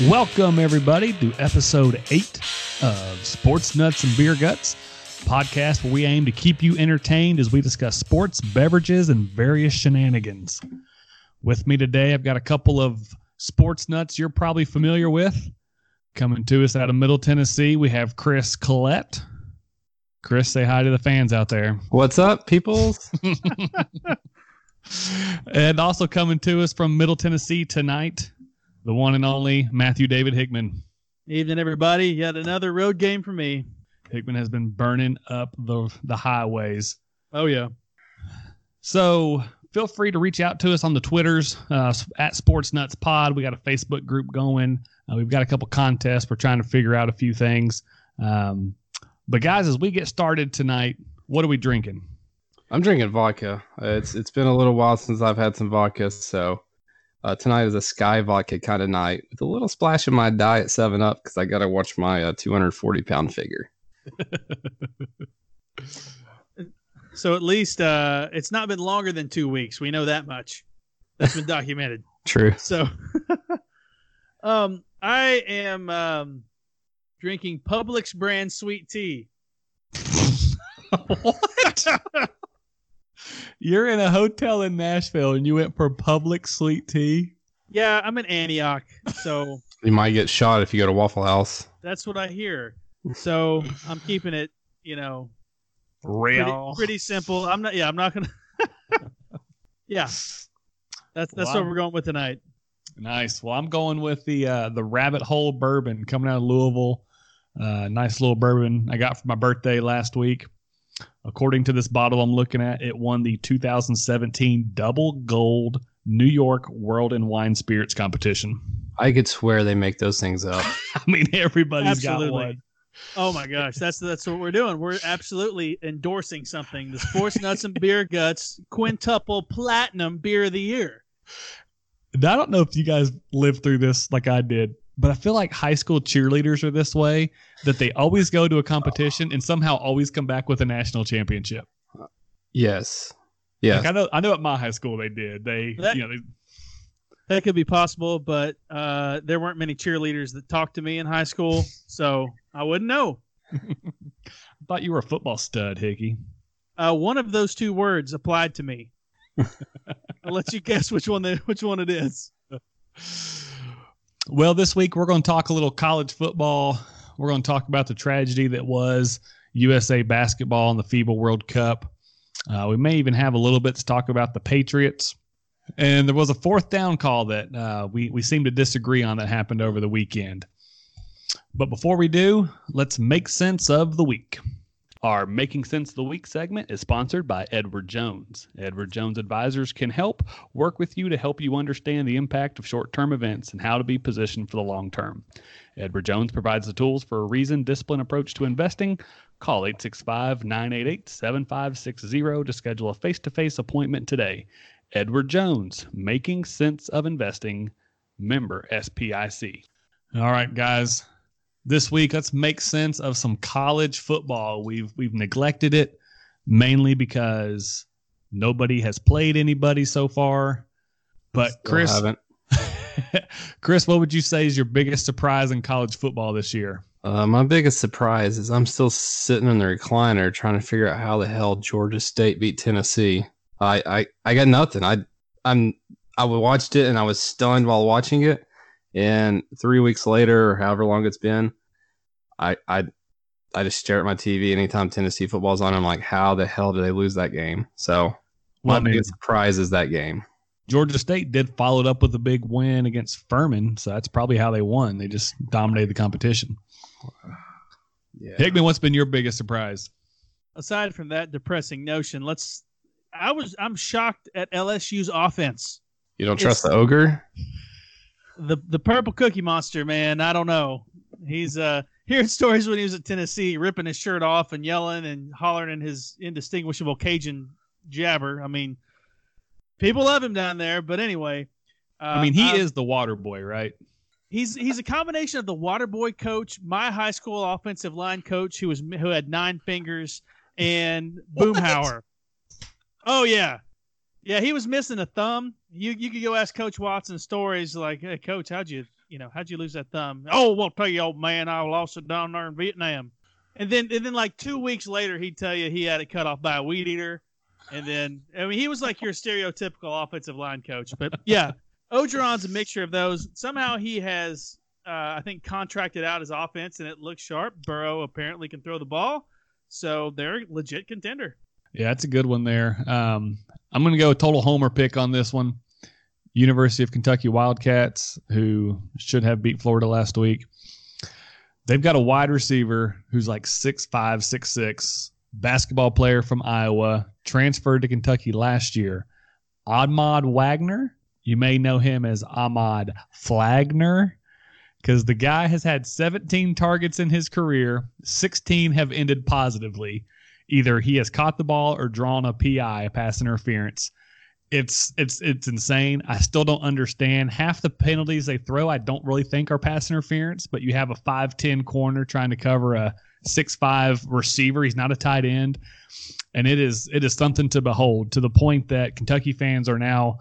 Welcome, everybody, to episode eight of Sports Nuts and Beer Guts, podcast where we aim to keep you entertained as we discuss sports, beverages, and various shenanigans. With me today, I've got a couple of sports nuts you're probably familiar with. Coming to us out of Middle Tennessee, we have Chris Collette. Chris, say hi to the fans out there. What's up, peoples? and also coming to us from Middle Tennessee tonight, the one and only Matthew David Hickman. Evening, everybody. Yet another road game for me. Hickman has been burning up the the highways. Oh yeah. So feel free to reach out to us on the Twitters uh, at Sports Nuts Pod. We got a Facebook group going. Uh, we've got a couple contests. We're trying to figure out a few things. Um, but guys, as we get started tonight, what are we drinking? I'm drinking vodka. Uh, it's it's been a little while since I've had some vodka, so uh, tonight is a Skyy vodka kind of night with a little splash of my diet Seven Up because I got to watch my uh, 240 pound figure. so at least uh, it's not been longer than two weeks. We know that much. That's been documented. True. So, um, I am um, drinking Publix brand sweet tea. what? You're in a hotel in Nashville and you went for public sweet tea? Yeah, I'm in Antioch, so you might get shot if you go to Waffle House. That's what I hear. So I'm keeping it, you know, real, pretty, pretty simple. I'm not. Yeah, I'm not gonna. yeah, that's that's well, what we're going with tonight. Nice. Well, I'm going with the uh, the Rabbit Hole Bourbon coming out of Louisville. Uh, nice little bourbon I got for my birthday last week. According to this bottle I'm looking at, it won the 2017 Double Gold New York World and Wine Spirits competition. I could swear they make those things up. I mean, everybody's absolutely. got one. Oh my gosh, that's that's what we're doing. We're absolutely endorsing something. The Sports Nuts and Beer Guts quintuple platinum beer of the year. I don't know if you guys lived through this like I did but I feel like high school cheerleaders are this way that they always go to a competition and somehow always come back with a national championship. Yes. Yeah. Like I know I know at my high school they did. They that, you know they, that could be possible, but uh, there weren't many cheerleaders that talked to me in high school, so I wouldn't know. I thought you were a football stud, Hickey. Uh, one of those two words applied to me. I'll let you guess which one the, which one it is. Well, this week we're going to talk a little college football. We're going to talk about the tragedy that was USA basketball and the FIBA World Cup. Uh, we may even have a little bit to talk about the Patriots. And there was a fourth down call that uh, we, we seem to disagree on that happened over the weekend. But before we do, let's make sense of the week. Our Making Sense of the Week segment is sponsored by Edward Jones. Edward Jones Advisors can help work with you to help you understand the impact of short term events and how to be positioned for the long term. Edward Jones provides the tools for a reasoned, disciplined approach to investing. Call 865 988 7560 to schedule a face to face appointment today. Edward Jones, Making Sense of Investing, member SIPC. All right, guys, this week let's make sense of some college football. We've we've neglected it mainly because nobody has played anybody so far. But Still Chris Chris, what would you say is your biggest surprise in college football this year? Uh, my biggest surprise is I'm still sitting in the recliner trying to figure out how the hell Georgia State beat Tennessee. I I, I got nothing. I I'm I watched it and I was stunned while watching it. And three weeks later, or however long it's been, I I I just stare at my TV anytime Tennessee football's on. I'm like, how the hell did they lose that game? So my well, biggest surprise is that game. Georgia State did follow it up with a big win against Furman, so that's probably how they won. They just dominated the competition. Yeah. Hickman, what's been your biggest surprise? Aside from that depressing notion, let's. I was I'm shocked at LSU's offense. You don't trust the ogre? The the purple cookie monster, man. I don't know. He's uh hearing stories when he was at Tennessee, ripping his shirt off and yelling and hollering in his indistinguishable Cajun jabber. I mean, people love him down there. But anyway, uh, I mean, he I, is the water boy, right? He's he's a combination of the water boy coach, my high school offensive line coach, who was who had nine fingers, and Boomhauer. Oh yeah, yeah, he was missing a thumb. You you could go ask Coach Watson stories like, "Hey, Coach, how'd you you know, how'd you lose that thumb? Oh, well, tell you, old man, I lost it down there in Vietnam. And then, and then, like two weeks later, he'd tell you he had it cut off by a weed eater. And then, I mean, he was like your stereotypical offensive line coach. But yeah, Orgeron's a mixture of those. Somehow he has, uh, I think, contracted out his offense, and it looks sharp. Burrow apparently can throw the ball, so they're a legit contender. Yeah, that's a good one there. Um, I'm going to go a total homer pick on this one. University of Kentucky Wildcats, who should have beat Florida last week. They've got a wide receiver who's like six five, six six, basketball player from Iowa, transferred to Kentucky last year. Ahmad Wagner. You may know him as Ahmad Flagner because the guy has had 17 targets in his career. 16 have ended positively. Either he has caught the ball or drawn a PI, a pass interference it's it's it's insane. I still don't understand half the penalties they throw. I don't really think are pass interference, but you have a five ten corner trying to cover a six five receiver. He's not a tight end, and it is it is something to behold. To the point that Kentucky fans are now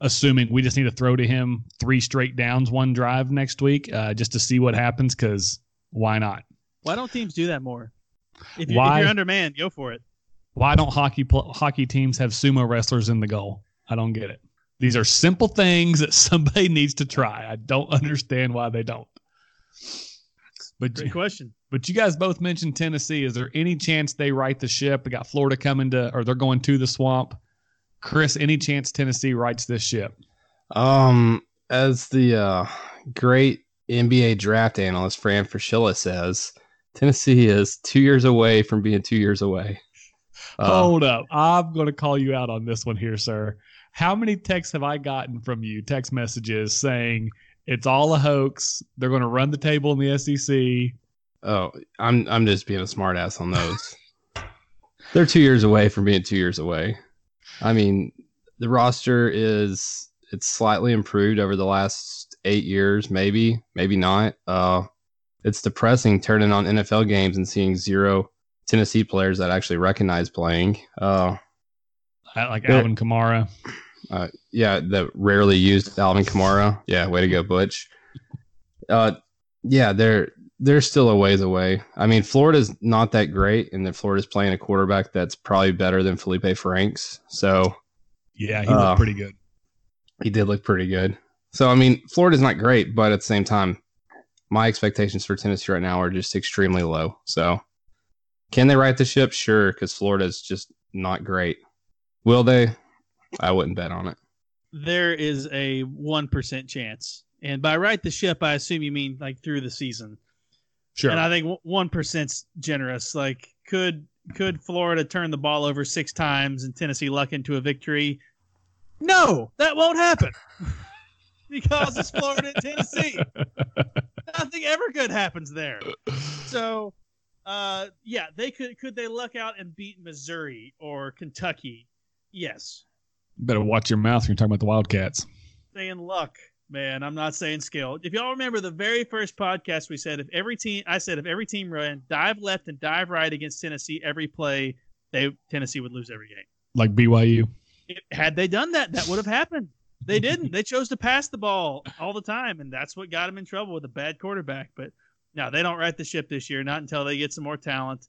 assuming we just need to throw to him three straight downs, one drive next week, uh, just to see what happens. Because why not? Why don't teams do that more? If you're, if you're undermanned, go for it. Why don't hockey pl- hockey teams have sumo wrestlers in the goal? I don't get it. These are simple things that somebody needs to try. I don't understand why they don't. But Great question. But you guys both mentioned Tennessee. Is there any chance they right the ship? We got Florida coming to, or they're going to the swamp. Chris, any chance Tennessee rights this ship? Um, as the uh, great NBA draft analyst Fran Fraschilla says, Tennessee is two years away from being two years away. Uh, Hold up. I'm going to call you out on this one here, sir. How many texts have I gotten from you, text messages saying it's all a hoax? They're going to run the table in the SEC. Oh, I'm I'm just being a smartass on those. They're two years away from being two years away. I mean, the roster is it's slightly improved over the last eight years, maybe, maybe not. Uh, it's depressing turning on NFL games and seeing zero Tennessee players that actually recognize playing. Uh, I like Alvin Kamara. Uh, yeah, the rarely used Alvin Kamara. Yeah, way to go, Butch. Uh, yeah, they're they're still a ways away. I mean, Florida's not that great, and that Florida's playing a quarterback that's probably better than Felipe Franks. So, yeah, he looked uh, pretty good. He did look pretty good. So, I mean, Florida's not great, but at the same time, my expectations for Tennessee right now are just extremely low. So, can they right the ship? Sure, because Florida's just not great. Will they? I wouldn't bet on it. There is a one percent chance, and by right the ship, I assume you mean like through the season. Sure. And I think one percent's generous. Like, could could Florida turn the ball over six times and Tennessee luck into a victory? No, that won't happen because it's Florida and Tennessee. Nothing ever good happens there. So uh, yeah, they could. Could they luck out and beat Missouri or Kentucky? Yes. Better watch your mouth when you're talking about the Wildcats. Saying luck, man. I'm not saying skill. If y'all remember the very first podcast, we said if every team, I said if every team ran dive left and dive right against Tennessee every play, they Tennessee would lose every game. Like BYU. It, had they done that, that would have happened. They didn't. they chose to pass the ball all the time, and that's what got them in trouble with a bad quarterback. But no, they don't right the ship this year. Not until they get some more talent.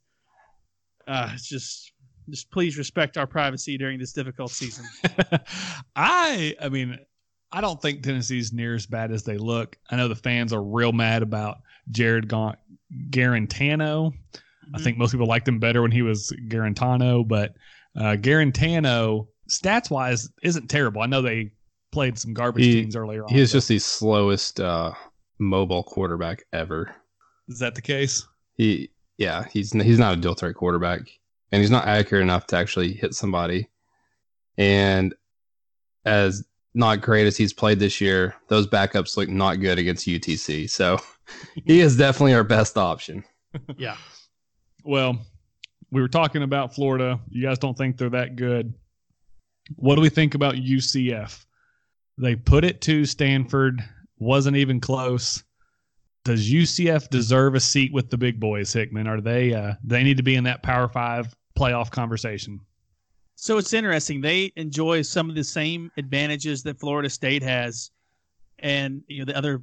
Uh, it's just, just please respect our privacy during this difficult season. I, I mean, I don't think Tennessee's near as bad as they look. I know the fans are real mad about Jarrett Guarantano. Mm-hmm. I think most people liked him better when he was Guarantano, but uh, Guarantano, stats wise, isn't terrible. I know they played some garbage he, teams earlier on. He is just the slowest uh, mobile quarterback ever. Is that the case? He, yeah, he's he's not a dual threat quarterback, and he's not accurate enough to actually hit somebody. And as not great as he's played this year, those backups look not good against UTC. So he is definitely our best option. yeah. Well, we were talking about Florida. You guys don't think they're that good. What do we think about UCF? They put it to Stanford, wasn't even close does UCF deserve a seat with the big boys, Hickman? Are they uh, they need to be in that Power Five playoff conversation? So it's interesting. They enjoy some of the same advantages that Florida State has, and you know the other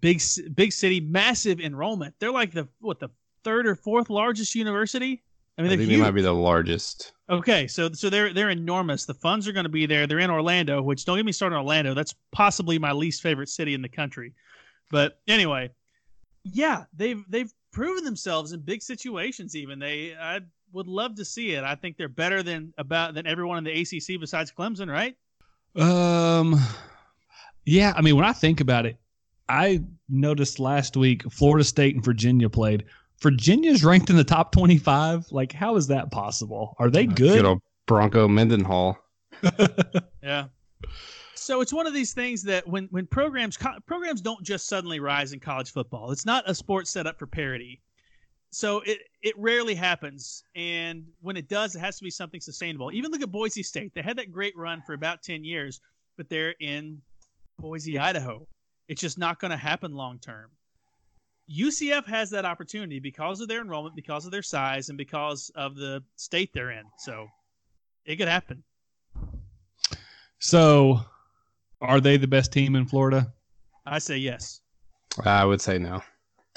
big big city, massive enrollment. They're like the what the third or fourth largest university. I I, mean, they're think they might be the largest. Okay, so so they're they're enormous. The funds are going to be there. They're in Orlando, which don't get me started on Orlando. That's possibly my least favorite city in the country. But anyway, yeah, they've they've proven themselves in big situations. Even they, I would love to see it. I think they're better than about than everyone in the ACC besides Clemson, right? Um, yeah. I mean, when I think about it, I noticed last week Florida State and Virginia played. Virginia's ranked in the top twenty-five. Like, how is that possible? Are they good? old Bronco Mendenhall. Yeah. So it's one of these things that when when programs co- programs don't just suddenly rise in college football. It's not a sport set up for parity. So it it rarely happens, and when it does, it has to be something sustainable. Even look at Boise State; they had that great run for about ten years, but they're in Boise, Idaho. It's just not going to happen long term. UCF has that opportunity because of their enrollment, because of their size, and because of the state they're in. So it could happen. So, are they the best team in Florida? I say yes. I would say no.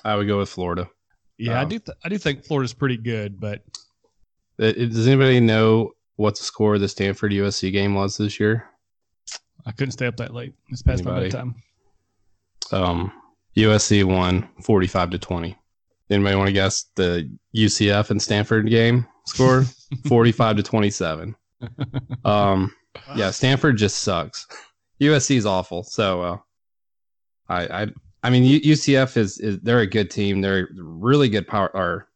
I would go with Florida. Yeah, I Um, do. Th- I do think Florida's pretty good, but Uh, uh, Does anybody know what the score of the Stanford USC game was this year? I couldn't stay up that late. It's past my bedtime. Um, USC won 45 to 20. Anybody want to guess the UCF and Stanford game score? 45 to 27. Um, yeah, Stanford just sucks. USC is awful. So, uh, I, I, I mean, UCF is, is they're a good team. They're a really good power or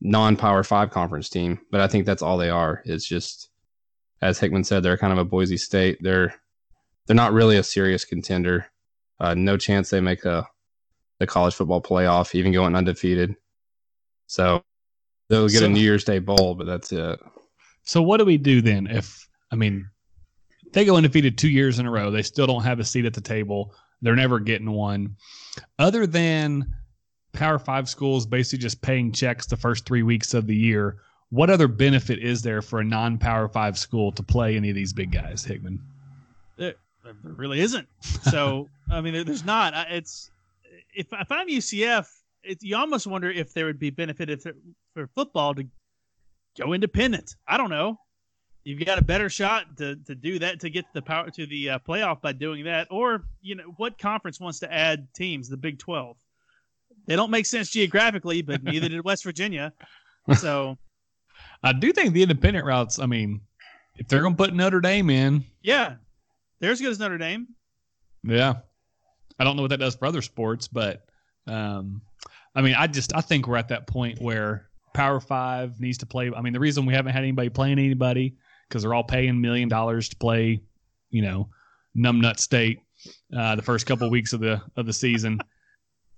non-power five conference team, but I think that's all they are. It's just, as Hickman said, they're kind of a Boise State. They're, they're not really a serious contender. Uh, no chance they make a the college football playoff, even going undefeated. So they'll get So- a New Year's Day bowl, but that's it. So what do we do then? If I mean, they go undefeated two years in a row, they still don't have a seat at the table. They're never getting one. Other than Power Five schools basically just paying checks the first three weeks of the year, what other benefit is there for a non-Power Five school to play any of these big guys, Hickman? There really isn't. So I mean, there, there's not. It's if if I'm UCF, it, you almost wonder if there would be benefit if it, for football to go independent. I don't know. You've got a better shot to, to do that to get the power to the uh, playoff by doing that, or you know what conference wants to add teams? The Big Twelve. They don't make sense geographically, but neither did West Virginia. So I do think the independent routes. I mean, if they're going to put Notre Dame in, yeah, they're as good as Notre Dame. Yeah. I don't know what that does for other sports, but um, I mean, I just I think we're at that point where Power Five needs to play. I mean, the reason we haven't had anybody playing anybody because they're all paying million dollars to play, you know, numbnut state uh, the first couple weeks of the of the season.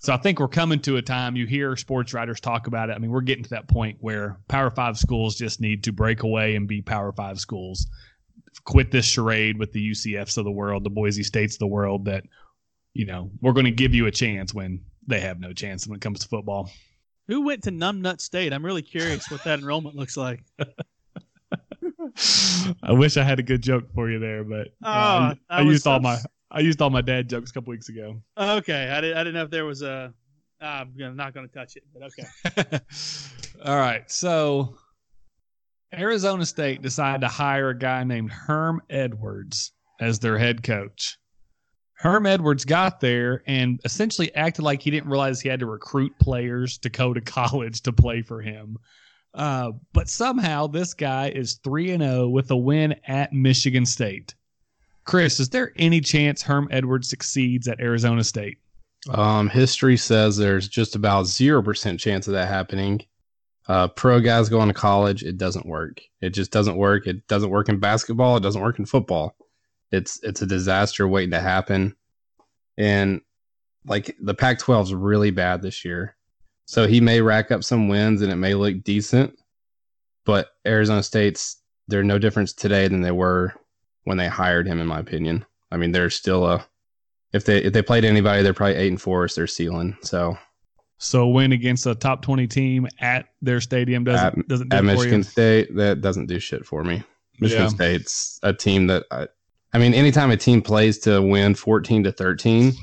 So I think we're coming to a time you hear sports writers talk about it. I mean, we're getting to that point where Power Five schools just need to break away and be Power Five schools. Quit this charade with the UCFs of the world, the Boise States of the world. That you know we're going to give you a chance when they have no chance when it comes to football. Who went to Numbnut State? I'm really curious what that enrollment looks like. I wish I had a good joke for you there, but uh, Oh, I, used all my I used all my dad jokes a couple weeks ago. Okay, I didn't. I didn't know if there was a. I'm not going to touch it, but okay. All right. So Arizona State decided to hire a guy named Herm Edwards as their head coach. Herm Edwards got there and essentially acted like he didn't realize he had to recruit players to go to college to play for him. Uh, but somehow this guy is 3 and 0 with a win at Michigan State. Chris, is there any chance Herm Edwards succeeds at Arizona State? Um, history says there's just about zero percent chance of that happening. Uh, pro guys going to college, it doesn't work. It just doesn't work. It doesn't work in basketball. It doesn't work in football. It's it's a disaster waiting to happen. And like the Pac-12 is really bad this year, so he may rack up some wins and it may look decent. But Arizona State's they're no difference today than they were when they hired him. In my opinion, I mean they're still a if they if they played anybody, they're probably eight and four is their ceiling. So So win against a top twenty team at their stadium doesn't At- doesn't do at Michigan you. State, that doesn't do shit for me. Michigan Yeah. State's a team that I, I mean, anytime a team plays to win fourteen to thirteen,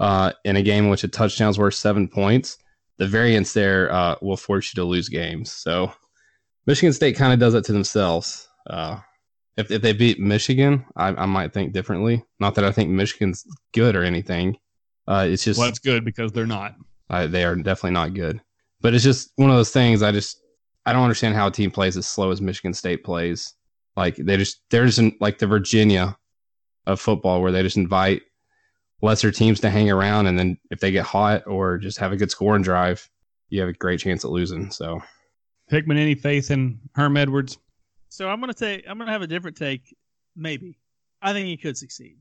uh, in a game in which a touchdown's worth seven points, the variance there uh, will force you to lose games. So Michigan State kind of does it to themselves. Uh, if, if they beat Michigan, I, I might think differently. Not that I think Michigan's good or anything. Uh, it's just well, it's good because they're not. Uh, they are definitely not good. But it's just one of those things. I just I don't understand how a team plays as slow as Michigan State plays. Like they just they're just in, like the Virginia of football, where they just invite lesser teams to hang around, and then if they get hot or just have a good scoring drive, you have a great chance at losing. So, Hickman, any faith in Herm Edwards? So I'm gonna take I'm gonna have a different take. Maybe I think he could succeed.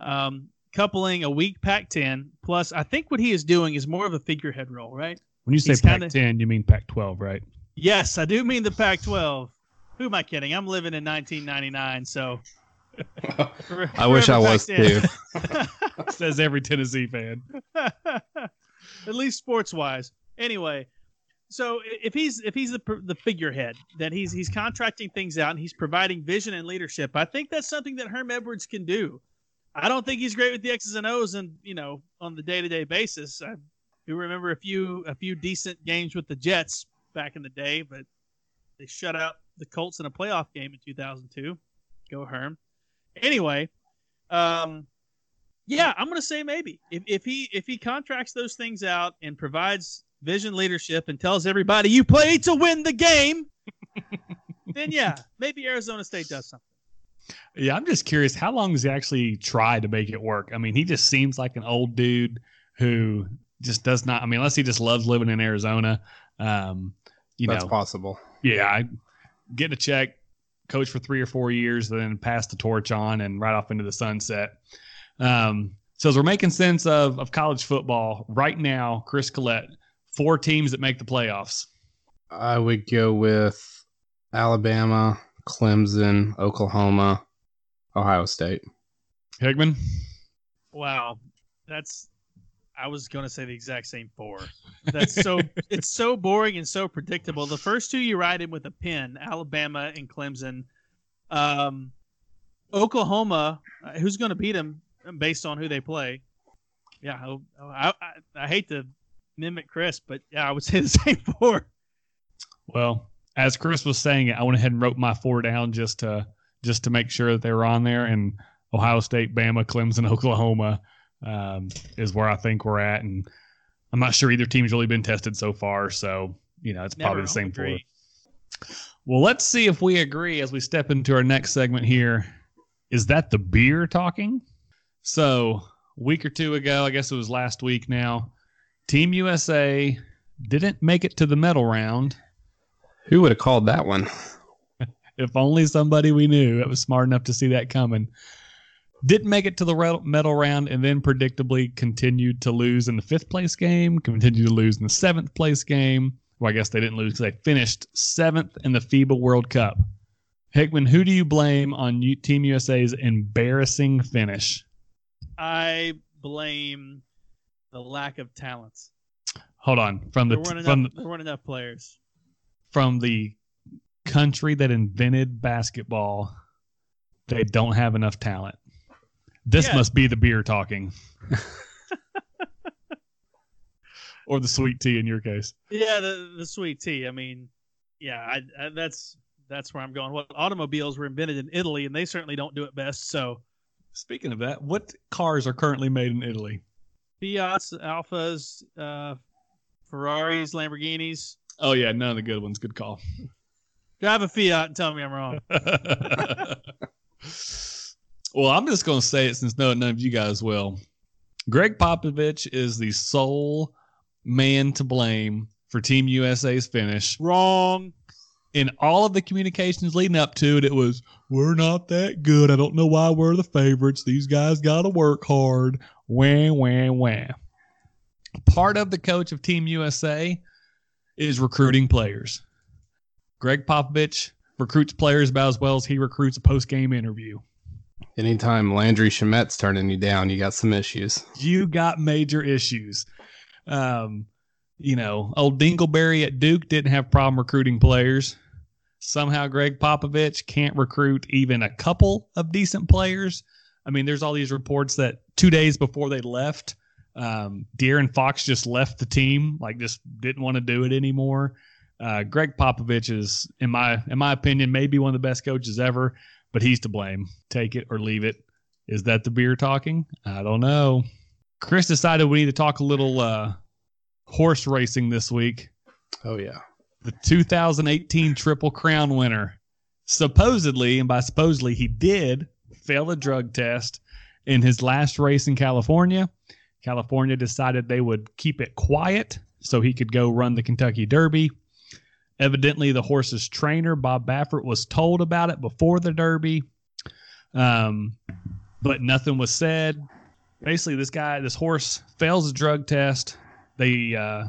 Um, coupling a weak Pac-10 plus, I think what he is doing is more of a figurehead role, right? When you say He's Pac-10, kinda- you mean Pac-12, right? Yes, I do mean the Pac-12. Who am I kidding? I'm living in 1999, so. I wish I was too. Says every Tennessee fan. At least sports wise. Anyway, so if he's if he's the the figurehead, then he's he's contracting things out and he's providing vision and leadership. I think that's something that Herm Edwards can do. I don't think he's great with the X's and O's and you know on the day to day basis. I do remember a few a few decent games with the Jets back in the day, but they shut out the Colts in a playoff game in 2002. Go Herm. Anyway, um, yeah, I'm gonna say maybe if, if he if he contracts those things out and provides vision leadership and tells everybody you play to win the game, then yeah, maybe Arizona State does something. Yeah, I'm just curious. How long does he actually try to make it work? I mean, he just seems like an old dude who just does not. I mean, unless he just loves living in Arizona. Um, you That's know, possible. yeah, I get a check, coach for three or four years, then pass the torch on and right off into the sunset. Um, so as we're making sense of of college football right now, Chris Collette, four teams that make the playoffs. I would go with Alabama, Clemson, Oklahoma, Ohio State. Hickman, Wow, that's I was gonna say the exact same four. That's so it's so boring and so predictable. The first two you write in with a pin, Alabama and Clemson. Um, Oklahoma, uh, who's going to beat them based on who they play? Yeah, I, I, I, I hate to mimic Chris, but yeah, I would say the same four. Well, as Chris was saying it, I went ahead and wrote my four down just to just to make sure that they were on there. And Ohio State, Bama, Clemson, Oklahoma um, is where I think we're at. And I'm not sure either team's really been tested so far. So you know, it's probably the same four. agree. Well, let's see if we agree as we step into our next segment here. Is that the beer talking? So, a week or two ago, I guess it was last week now, Team USA didn't make it to the medal round. Who would have called that one? If only somebody we knew that was smart enough to see that coming. Didn't make it to the medal round and then predictably continued to lose in the fifth place game, continued to lose in the seventh place game. Well, I guess they didn't lose because they finished seventh in the FIBA World Cup. Hickman, who do you blame on Team USA's embarrassing finish? I blame the lack of talents. Hold on, from the There weren't from enough. There weren't enough players. from the country that invented basketball, they don't have enough talent. This Yeah. must be the beer talking. or the sweet tea in your case. Yeah, the the sweet tea. I mean, yeah, I, I, that's that's where I'm going. What automobiles were invented in Italy, and they certainly don't do it best. So Speaking of that, what cars are currently made in Italy? Fiat's, Alphas, uh, Ferraris, Lamborghinis. Oh yeah, none of the good ones. Good call. Drive a Fiat and tell me I'm wrong. well, I'm just going to say it since no, none of you guys will. Gregg Popovich is the sole man to blame for Team USA's finish. wrong. In all of the communications leading up to it, it was, we're not that good. I don't know why we're the favorites. These guys got to work hard. Wah, wah, wah. Part of the coach of Team USA is recruiting players. Gregg Popovich recruits players about as well as he recruits a post game interview. Anytime Landry Shamet's turning you down, you got some issues. You got major issues. Um, you know, old Dingleberry at Duke didn't have problem recruiting players. Somehow Gregg Popovich can't recruit even a couple of decent players. I mean, there's all these reports that two days before they left, Um, De'Aaron Fox just left the team, like just didn't want to do it anymore. Uh, Gregg Popovich is, in my in my opinion, maybe one of the best coaches ever, but he's to blame. Take it or leave it. Is that the beer talking? I don't know. Chris decided we need to talk a little uh, horse racing this week. Oh yeah. The 2018 Triple Crown winner, supposedly, and by supposedly, he did fail a drug test in his last race in California. California decided they would keep it quiet so he could go run the Kentucky Derby. Evidently, the horse's trainer, Bob Baffert, was told about it before the Derby, um, but nothing was said. Basically, this guy, this horse, fails a drug test. They, uh,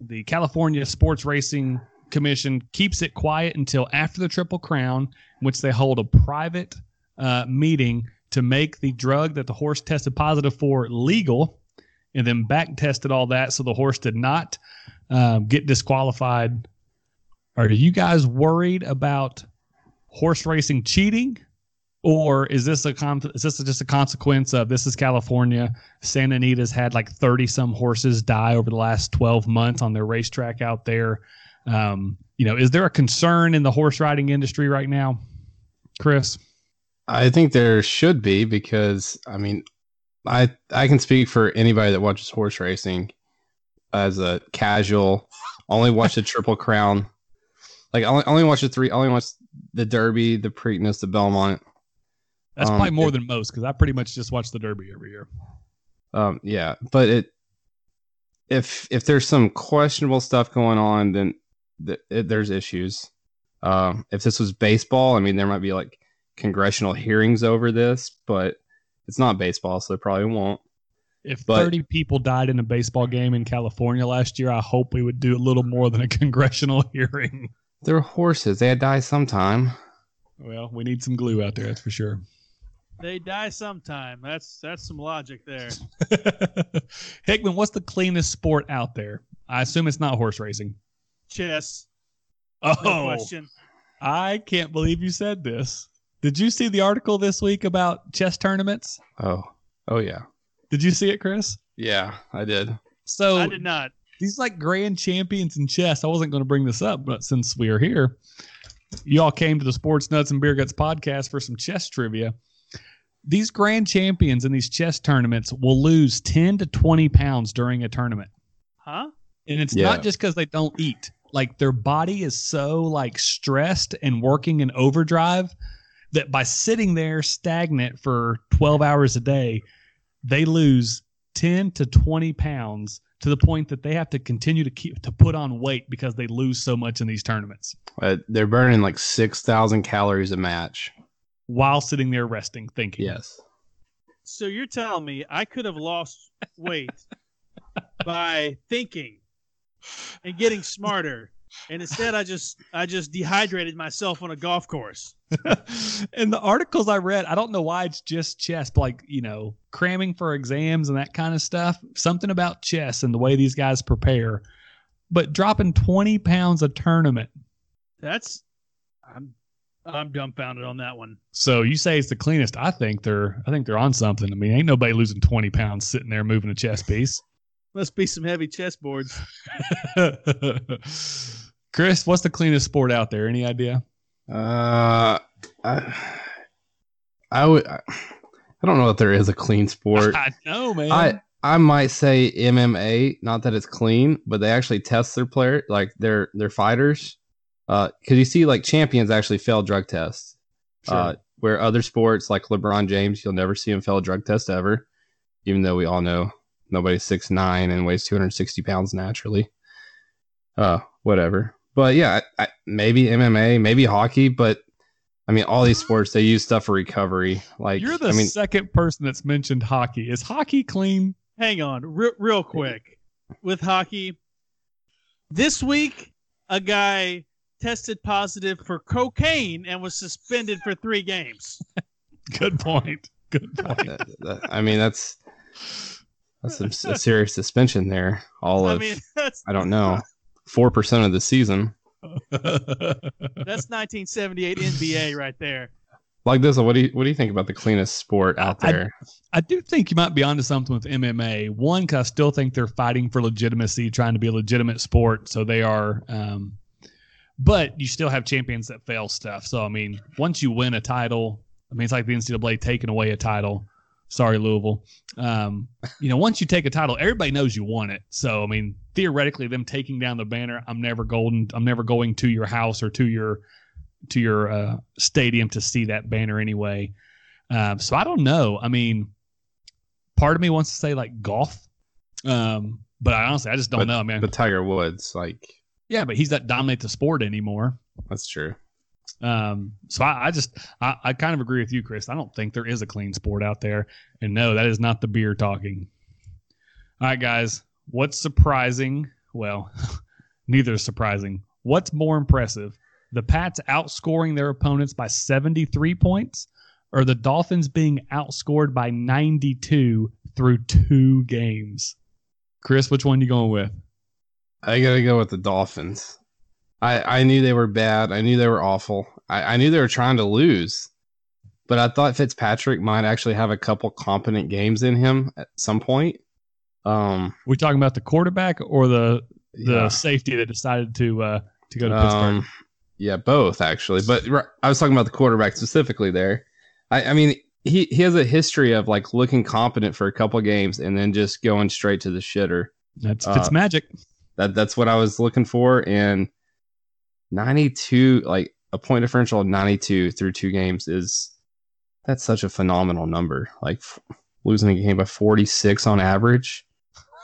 the California Sports Racing Commission keeps it quiet until after the Triple Crown, which they hold a private uh, meeting to make the drug that the horse tested positive for legal, and then back tested all that so the horse did not um, get disqualified. Are you guys worried about horse racing cheating, or is this a is this just a consequence of this is California? Santa Anita's had like thirty some horses die over the last twelve months on their racetrack out there. Um, you know, is there a concern in the horse riding industry right now, Chris? I think there should be because I mean, I I can speak for anybody that watches horse racing as a casual. Only watch the Triple Crown. Like only only watch the three. I Only watch the Derby, the Preakness, the Belmont. That's Um, probably more it- than most because I pretty much just watch the Derby every year. Um, yeah, but it if if there's some questionable stuff going on, then th- it, there's issues. Um, if this was baseball, I mean, there might be like congressional hearings over this, but it's not baseball, so they probably won't. If But- 30 people died in a baseball game in California last year, I hope we would do a little more than a congressional hearing. They're horses; they die sometime. Well, we need some glue out there, that's for sure. They die sometime. That's that's some logic there. Hickman, what's the cleanest sport out there? I assume it's not horse racing. Chess, Oh, no question. I can't believe you said this. Did you see the article this week about chess tournaments? Oh, oh yeah, Did you see it, Chris? yeah, I did. So I did not. These like grand champions in chess. I wasn't going to bring this up, but since we are here, you all came to the Sports Nuts and Beer Guts podcast for some chess trivia. These grand champions in these chess tournaments will lose 10 to 20 pounds during a tournament. Huh? And it's Yeah. not just because they don't eat. Like their body is so like stressed and working in overdrive that by sitting there stagnant for 12 hours a day, they lose 10 to 20 pounds to the point that they have to continue to keep to put on weight because they lose so much in these tournaments Uh, they're burning like six thousand calories a match. while sitting there resting, thinking. Yes. So you're telling me I could have lost weight by thinking and getting smarter, and instead I just I just dehydrated myself on a golf course. and the articles I read, I don't know why it's just chess, but like, you know, cramming for exams and that kind of stuff. Something about chess and the way these guys prepare. But dropping 20 pounds a tournament. That's I'm I'm dumbfounded on that one. So you say it's the cleanest. I think they're I think they're on something. I mean, ain't nobody losing 20 pounds sitting there moving a chess piece. Must be some heavy chessboards. Chris, what's the cleanest sport out there? Any idea? Uh, I, I would. I, I don't know that there is a clean sport. I know, man. I I might say MMA. Not that it's clean, but they actually test their player, like their their fighters. Uh, because you see, like champions actually fail drug tests. Sure. Uh, where other sports like LeBron James, you'll never see him fail a drug test ever, even though we all know nobody's six nine and weighs two hundred sixty pounds naturally. Uh, whatever. But yeah, I, I, maybe MMA, maybe hockey, but I mean, all these sports they use stuff for recovery. Like, You're the I mean, second person that's mentioned hockey. Is hockey clean? Hang on, re- real quick. With hockey, this week a guy tested positive for cocaine and was suspended for three games. Good point. Good point. I mean, that's that's some, a serious suspension there. All I of mean, that's I don't know, four percent of the season. that's 1978 NBA right there. Like this, what do you what do you think about the cleanest sport out I- there? I do think you might be onto something with MMA. One, because I still think they're fighting for legitimacy, trying to be a legitimate sport. So they are, um, but you still have champions that fail stuff. So I mean, once you win a title, I mean, it's like the NCAA taking away a title. Sorry, Louisville. Um, you know, once you take a title, everybody knows you won it. So I mean, theoretically, them taking down the banner, I'm never golden. I'm never going to your house or to your to your uh, stadium to see that banner anyway. Um, so I don't know. I mean, part of me wants to say like golf, um, but I honestly I just don't know, man. The Tiger Woods, like yeah, but he's not dominate the sport anymore. that's true. Um, so I, I just I, I kind of agree with you, Chris. I don't think there is a clean sport out there, and no, that is not the beer talking. All right, guys, what's surprising? Well, neither is surprising. What's more impressive? The Pats outscoring their opponents by 73 points, or the Dolphins being outscored by 92 through two games? Chris, which one you going with? I gotta go with the Dolphins. I I knew they were bad. I knew they were awful. I, I knew they were trying to lose, but I thought Fitzpatrick might actually have a couple competent games in him at some point. Um, we talking about the quarterback or the the yeah. safety that decided to uh, to go to Pittsburgh? Um, yeah, both actually. But I was talking about the quarterback specifically there. I, I mean, he, he has a history of like looking competent for a couple games and then just going straight to the shitter. That's uh, Fitz magic. That that's what I was looking for. And 92, like a point differential of 92 through two games is that's such a phenomenal number. Like f- losing a game by 46 on average.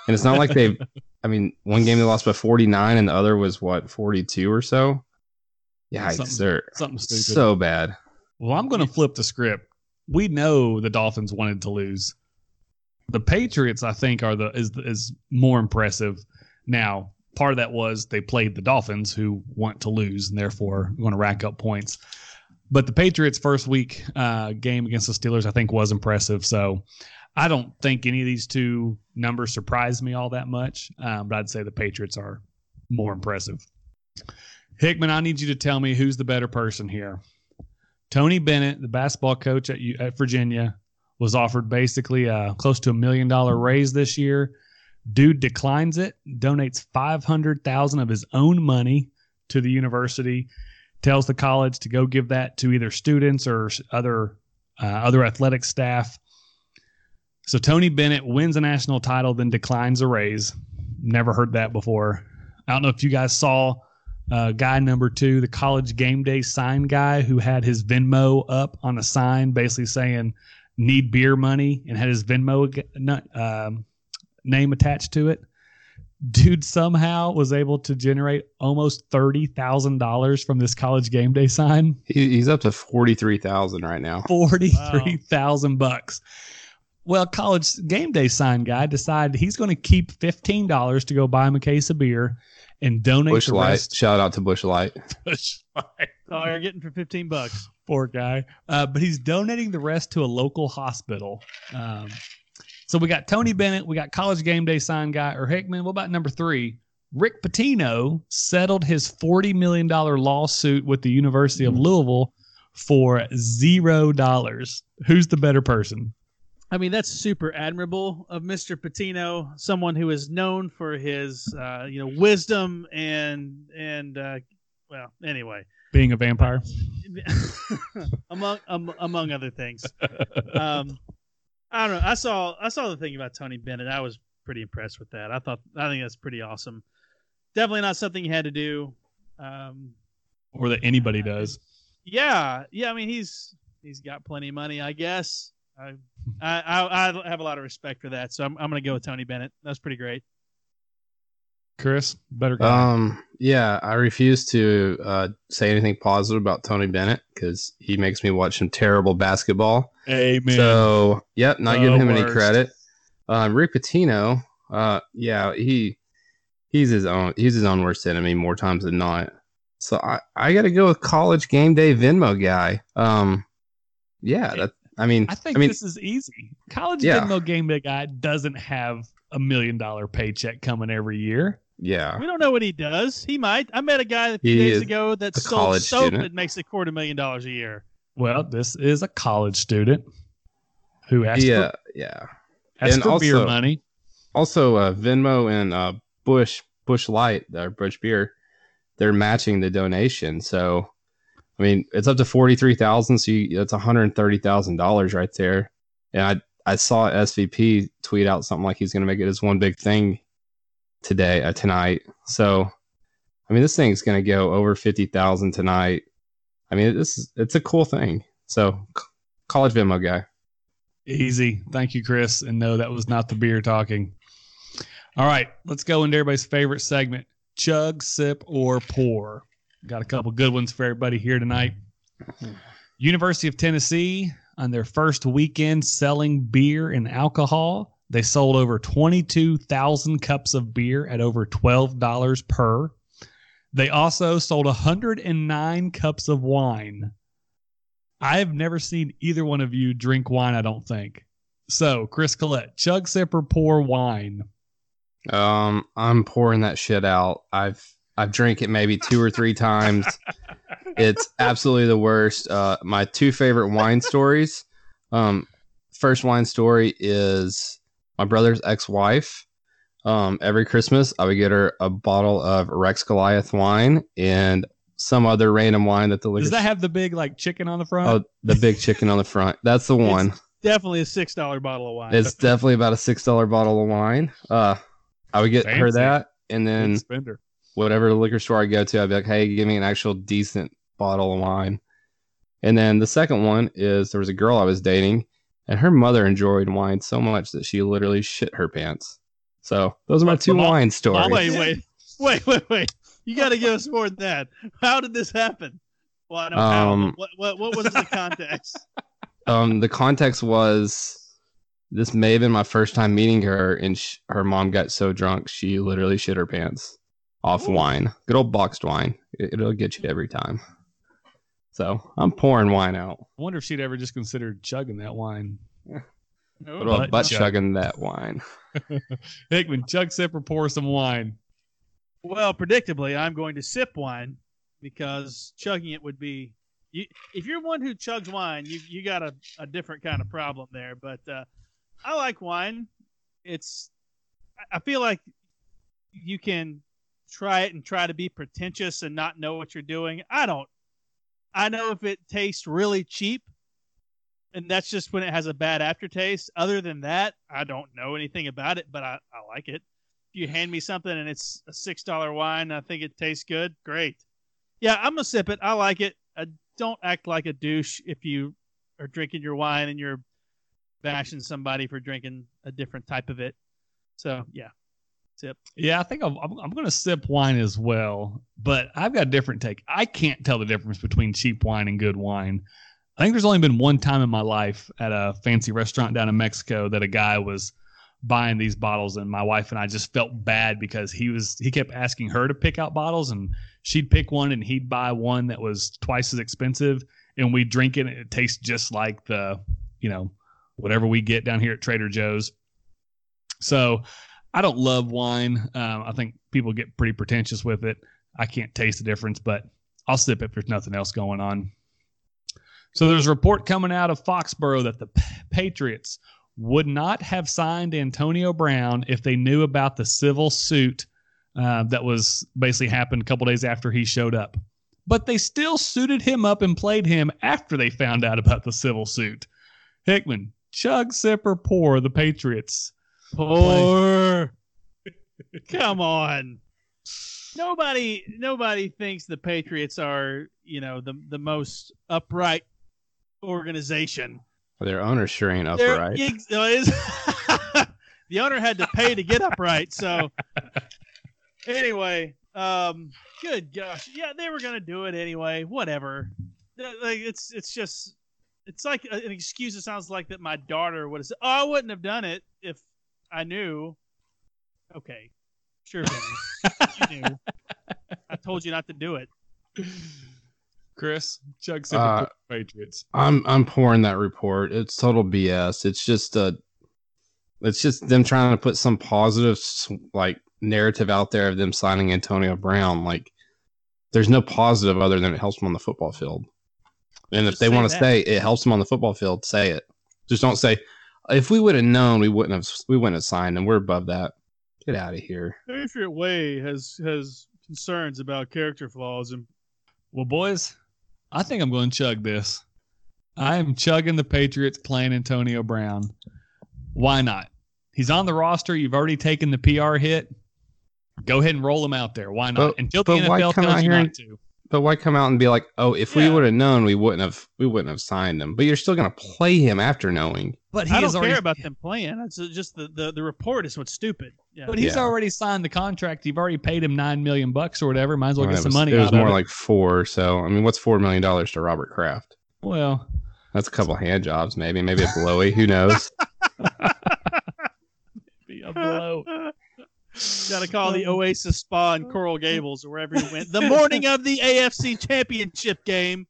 And it's not like they've, I mean, one game they lost by 49 and the other was what, 42 or so? Yeah, Something- they're Something stupid. so bad. well, I'm going to flip the script. We know the Dolphins wanted to lose. The Patriots, I think, are the is is more impressive. Now, part of that was they played the Dolphins, who want to lose and therefore going to rack up points. But the Patriots' first week uh, game against the Steelers, I think, was impressive. So I don't think any of these two numbers surprised me all that much. Um, but I'd say the Patriots are more impressive. Hickman, I need you to tell me who's the better person here. Tony Bennett, the basketball coach at, at Virginia, was offered basically uh, close to a million dollar raise this year. Dude declines it, donates five hundred thousand of his own money to the university, tells the college to go give that to either students or other uh, other athletic staff. So Tony Bennett wins a national title, then declines a raise. Never heard that before. I don't know if you guys saw uh, guy number two, the college game day sign guy who had his Venmo up on a sign, basically saying "need beer money" and had his Venmo um, name attached to it. Dude somehow was able to generate almost thirty thousand dollars from this college game day sign. He, he's up to 43,000 right now. Forty-three thousand bucks. Well, college game day sign guy decided he's going to keep fifteen dollars to go buy him a case of beer and donate Busch the Light. rest. Shout out to Busch Light. Busch Light. Oh, you're getting for 15 bucks. poor guy. Uh, but he's donating the rest to a local hospital. Um, so we got Tony Bennett, we got college game day sign guy or Hickman. What about number three? Rick Pitino settled his $40 million lawsuit with the University of Louisville for zero dollars. Who's the better person? I mean, that's super admirable of Mr. Pitino, someone who is known for his, uh, you know, wisdom and and uh, well, anyway, Being a vampire. among um, among other things. Um, I don't know. I saw I saw the thing about Tony Bennett. I was pretty impressed with that. I thought I think that's pretty awesome. Definitely not something you had to do. Um, or that anybody does. yeah, yeah. I mean, he's he's got plenty of money, I guess. I I I, I have a lot of respect for that, so I'm I'm gonna go with Tony Bennett. That's pretty great. Chris, better guy. Um, yeah, I refuse to uh, say anything positive about Tony Bennett because he makes me watch some terrible basketball. Amen. So, yep, not The giving him any credit. Um, Rick Pitino, uh, yeah, he he's his own he's his own worst enemy more times than not. So I I got to go with college game day Venmo guy. Um, yeah, that I mean I think mean this is easy. College Yeah. Venmo game day guy doesn't have a million dollar paycheck coming every year. Yeah. We don't know what he does. He might. I met a guy a few He days ago that sold soap student. that makes a quarter million dollars a year. Well, this is a college student who asked Yeah, for, yeah. asked And for beer money. Also, uh, Venmo and uh, Busch Busch Light, or Busch Beer, they're matching the donation. So, I mean, it's up to forty three thousand. So you, that's one hundred thirty thousand dollars right there. And I I saw SVP tweet out something like he's going to make it as one big thing today uh, tonight. So, I mean, this thing's going to go over fifty thousand tonight. I mean, this is it's a cool thing. So, college Venmo guy. Easy. Thank you, Chris. And no, that was not the beer talking. All right, let's go into everybody's favorite segment chug, sip, or pour. Got a couple good ones for everybody here tonight. University of Tennessee, on their first weekend selling beer and alcohol, they sold over 22,000 cups of beer at over $12 per. They also sold 109 cups of wine. I have never seen either one of you drink wine, I don't think. So, Chris Collette, chug, sip, or pour wine. Um, I'm pouring that shit out. I've I've drank it maybe two or three times. It's absolutely the worst. Uh, my two favorite wine stories. Um, first wine story is my brother's ex-wife. Um, every Christmas I would get her a bottle of Rex Goliath wine and some other random wine that the liquor. Does that have the big like chicken on the front? oh, the big chicken on the front. That's the It's one. Definitely a six dollar bottle of wine. It's definitely about a six dollar bottle of wine. Uh, I would get her that, and then whatever liquor store I go to, I'd be like, hey, give me an actual decent bottle of wine. And then the second one is there was a girl I was dating, and her mother enjoyed wine so much that she literally shit her pants. So those are my two Mom- wine stories. wait, wait, wait, wait, wait. You got to give us more than that. How did this happen? Well, I know. Um, What, what, what was the context? Um, the context was this may have been my first time meeting her, and sh- her mom got so drunk she literally shit her pants off Ooh. wine. Good old boxed wine. It- it'll get you every time. So I'm pouring wine out. I wonder if she'd ever just considered chugging that wine. What Oh, about Butt butt chugging that wine? Hickman, chug, sip, or pour some wine. Well, predictably, I'm going to sip wine because chugging it would be. You, if you're one who chugs wine, you you got a, a different kind of problem there. But uh, I like wine. It's. I- I feel like you can try it and try to be pretentious and not know what you're doing. I don't. I know if it tastes really cheap, and that's just when it has a bad aftertaste. Other than that, I don't know anything about it, but I, I like it If you hand me something and it's a six dollar wine, I think it tastes good. Great. Yeah, I'm gonna sip it. I like it. Uh, don't act like a douche if you are drinking your wine and you're bashing somebody for drinking a different type of it. So yeah, sip. Yeah, I think I'm, I'm, I'm going to sip wine as well, but I've got a different take. I can't tell the difference between cheap wine and good wine. I think there's only been one time in my life at a fancy restaurant down in Mexico that a guy was buying these bottles and my wife and I just felt bad because he was he kept asking her to pick out bottles and she'd pick one and he'd buy one that was twice as expensive and we drink it and it tastes just like the you know whatever we get down here at Trader Joe's. So I don't love wine. Um, I think people get pretty pretentious with it. I can't taste the difference, but I'll sip if there's nothing else going on. So there's a report coming out of Foxborough that the Patriots would not have signed Antonio Brown if they knew about the civil suit uh, that was basically happened a couple days after he showed up. But they still suited him up and played him after they found out about the civil suit. Hickman, chug, sip, or pour the Patriots. Pour. Come on. Nobody nobody thinks the Patriots are, you know, the the most upright organization. Their owner sure ain't upright. uh, the owner had to pay to get upright. So anyway, um, good gosh, yeah, they were gonna do it anyway. Whatever. Uh, Like it's it's just it's like an excuse. It sounds like that my daughter would have said, "Oh, I wouldn't have done it if I knew." Okay, sure, Benny. you knew. I told you not to do it. Chris, chug, sip, Uh, or pour the Patriots. I'm I'm pouring that report. It's total BS. It's just uh it's just them trying to put some positive like narrative out there of them signing Antonio Brown. Like there's no positive other than it helps them on the football field. And if they want to say it helps them on the football field. Say it. Just don't say, if we would have known, we wouldn't have. We wouldn't have signed and We're above that. Get out of here. Patriot Way has has concerns about character flaws and Well, boys, I think I'm going to chug this. I am chugging the Patriots playing Antonio Brown. Why not? He's on the roster. You've already taken the PR hit. Go ahead and roll him out there. Why not? But- Until the NFL come out tells you not to. But why come out and be like, oh, if we Yeah. would have known, we wouldn't have. We wouldn't have signed him. But you're still going to play him after knowing. But I has don't already, care about them playing. It's just the, the, the report is what's stupid. Yeah. But he's Yeah. already signed the contract. You've already paid him nine million bucks or whatever. Might as well Well, get it some was, money It was out of more it. like four. So I mean, what's four million dollars to Robert Kraft? well, That's a couple hand jobs, maybe. Maybe a blowy. Who knows? be a blow. Got to call the Oasis Spa in Coral Gables or wherever you went. The morning of the AFC Championship game.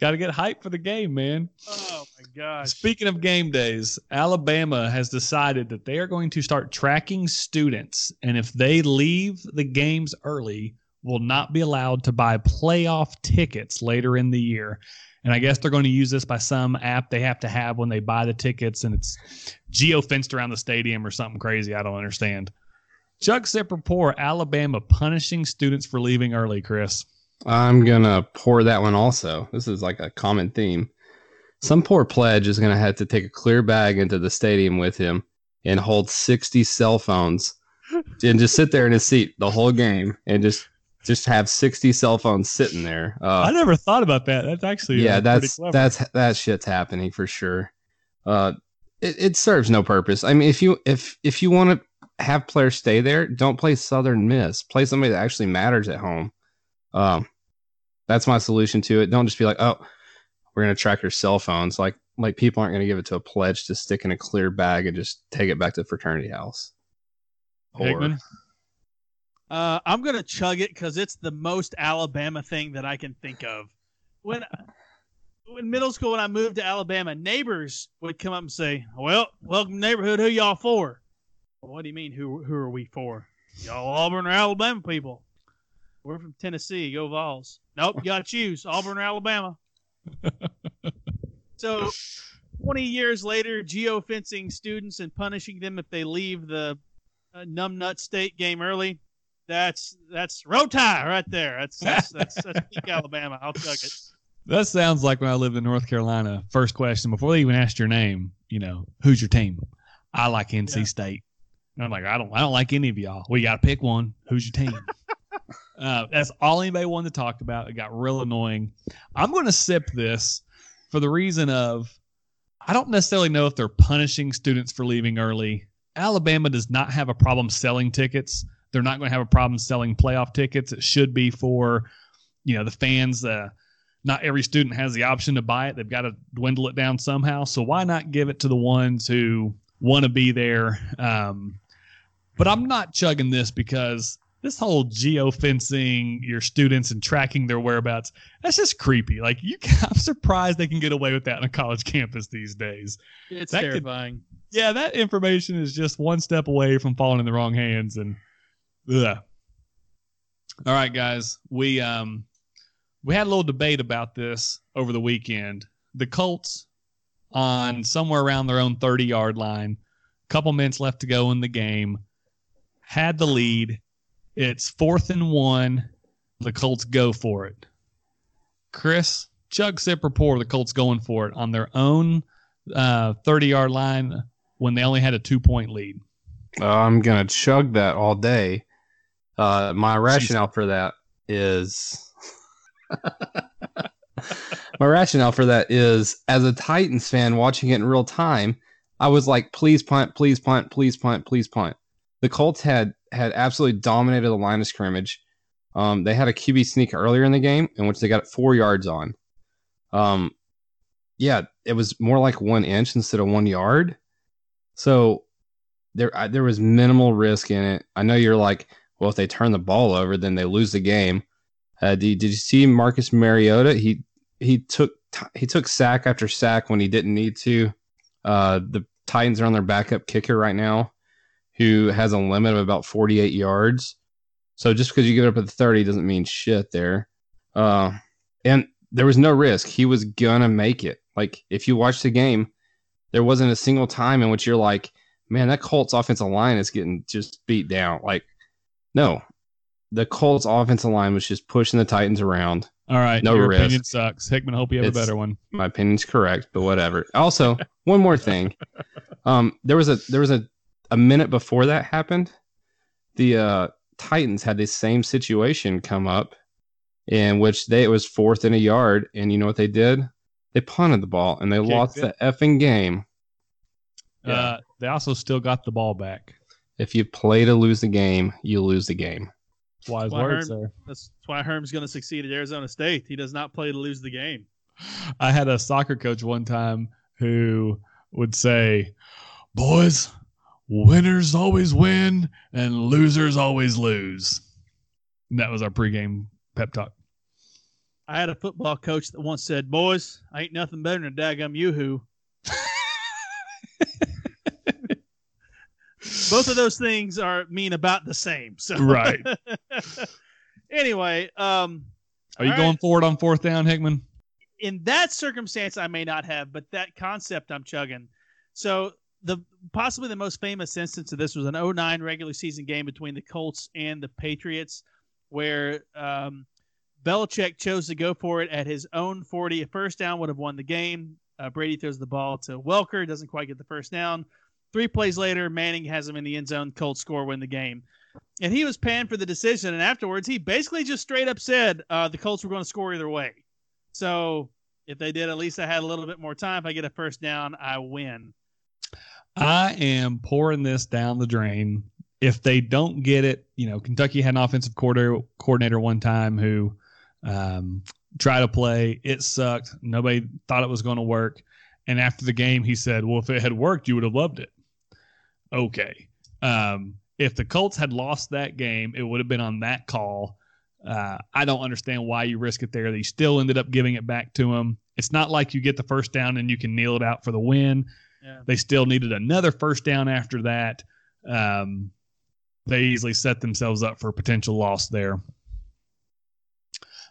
Got to get hype for the game, man. Oh my gosh! Speaking of game days, Alabama has decided that they are going to start tracking students, and if they leave the games early, will not be allowed to buy playoff tickets later in the year. And I guess they're going to use this by some app they have to have when they buy the tickets, and it's geo fenced around the stadium or something crazy. I don't understand. Chuck Zipper poor Alabama punishing students for leaving early. Chris, I'm gonna pour that one also. This is like a common theme. Some poor pledge is gonna have to take a clear bag into the stadium with him and hold 60 cell phones and just sit there in his seat the whole game and just just have 60 cell phones sitting there. Uh, I never thought about that. That's actually yeah, uh, pretty that's clever. that's that shit's happening for sure. Uh, it, it serves no purpose. I mean, if you if if you want to have players stay there, don't play Southern Miss. Play somebody that actually matters at home. Um, that's my solution to it. Don't just be like, oh, we're gonna track your cell phones. Like like people aren't gonna give it to a pledge to stick in a clear bag and just take it back to fraternity house. Or- Uh, I'm gonna chug it because it's the most Alabama thing that I can think of. When in middle school, when I moved to Alabama, neighbors would come up and say, "Well, welcome neighborhood. Who y'all for?" What do you mean? Who who are we for? Y'all Auburn or Alabama people? We're from Tennessee. Go Vols. Nope, you gotta choose Auburn or Alabama. so, 20 years later, geofencing students and punishing them if they leave the uh, numbnut state game early. That's that's Roll Tide right there. That's that's that's, that's peak Alabama. I'll chug it. That sounds like when I lived in North Carolina. First question before they even asked your name, you know, who's your team? I like NC Yeah. State. And I'm like, I don't, I don't like any of y'all. We got to pick one. Who's your team? uh, that's all anybody wanted to talk about. It got real annoying. I'm going to sip this for the reason of I don't necessarily know if they're punishing students for leaving early. Alabama does not have a problem selling tickets. They're not going to have a problem selling playoff tickets. It should be for, you know, the fans. Uh, not every student has the option to buy it. They've got to dwindle it down somehow. So why not give it to the ones who want to be there? Um, but I'm not chugging this because this whole geofencing your students and tracking their whereabouts, that's just creepy. Like you I'm surprised they can get away with that on a college campus these days. It's That could- terrifying. Yeah, that information is just one step away from falling in the wrong hands and ugh. All right, guys. We um we had a little debate about this over the weekend. The Colts on somewhere around their own 30 yard line, couple minutes left to go in the game, had the lead. It's fourth and one. The Colts go for it. Chris, Chug Sip report the Colts going for it on their own uh, 30 yard line when they only had a two point lead. Uh, I'm gonna chug that all day. Uh, my rationale for that is my rationale for that is as a Titans fan watching it in real time, I was like, please punt, please punt, please punt, please punt. The Colts had had absolutely dominated the line of scrimmage. Um, they had a QB sneak earlier in the game in which they got four yards on. Um, yeah, it was more like one inch instead of one yard. So there I, there was minimal risk in it. I know you're like, well, if they turn the ball over, then they lose the game. Uh, did, did you see Marcus Mariota? He he took he took sack after sack when he didn't need to. Uh, the Titans are on their backup kicker right now, who has a limit of about 48 yards. So just because you give it up at the 30 doesn't mean shit there. Uh, and there was no risk. He was gonna make it. Like if you watch the game, there wasn't a single time in which you're like, man, that Colts offensive line is getting just beat down. Like, no, the Colts offensive line was just pushing the Titans around. All right, No your risk. opinion sucks. Hickman, hope you have It's- a better one. My opinion's correct, but whatever. Also, one more thing. Um, there was a there was a a minute before that happened. The uh, Titans had this same situation come up, in which they it was fourth in a yard, and you know what they did? They punted the ball and they Kicked lost it. the effing game. Yeah. Uh, they also still got the ball back. If you play to lose the game, you lose the game. Wise Why words Herm- there. That's why Herm's going to succeed at Arizona State. He does not play to lose the game. I had a soccer coach one time who would say, "Boys, winners always win and losers always lose." And that was our pregame pep talk. I had a football coach that once said, "Boys, I ain't nothing better than a daggum yoo-hoo." Both of those things are mean about the same. So Right. anyway, um, Are you going right. forward on fourth down, Hickman? in that circumstance, I may not have, but that concept I'm chugging. So the possibly the most famous instance of this was an 09 regular season game between the Colts and the Patriots, where um, Belichick chose to go for it at his own 40. A first down would have won the game. Uh, Brady throws the ball to Welker, doesn't quite get the first down. Three plays later, Manning has him in the end zone. Colts score, win the game. And he was panned for the decision. And afterwards, he basically just straight up said uh, the Colts were going to score either way. So if they did, at least I had a little bit more time. If I get a first down, I win. I am pouring this down the drain. If they don't get it, you know, Kentucky had an offensive coordinator, coordinator one time who um, tried to play. It sucked. Nobody thought it was going to work. And after the game, he said, Well, if it had worked, you would have loved it. Okay. Um, if the Colts had lost that game, it would have been on that call. Uh, I don't understand why you risk it there. They still ended up giving it back to him. It's not like you get the first down and you can kneel it out for the win. They still needed another first down after that. Um, they easily set themselves up for a potential loss there.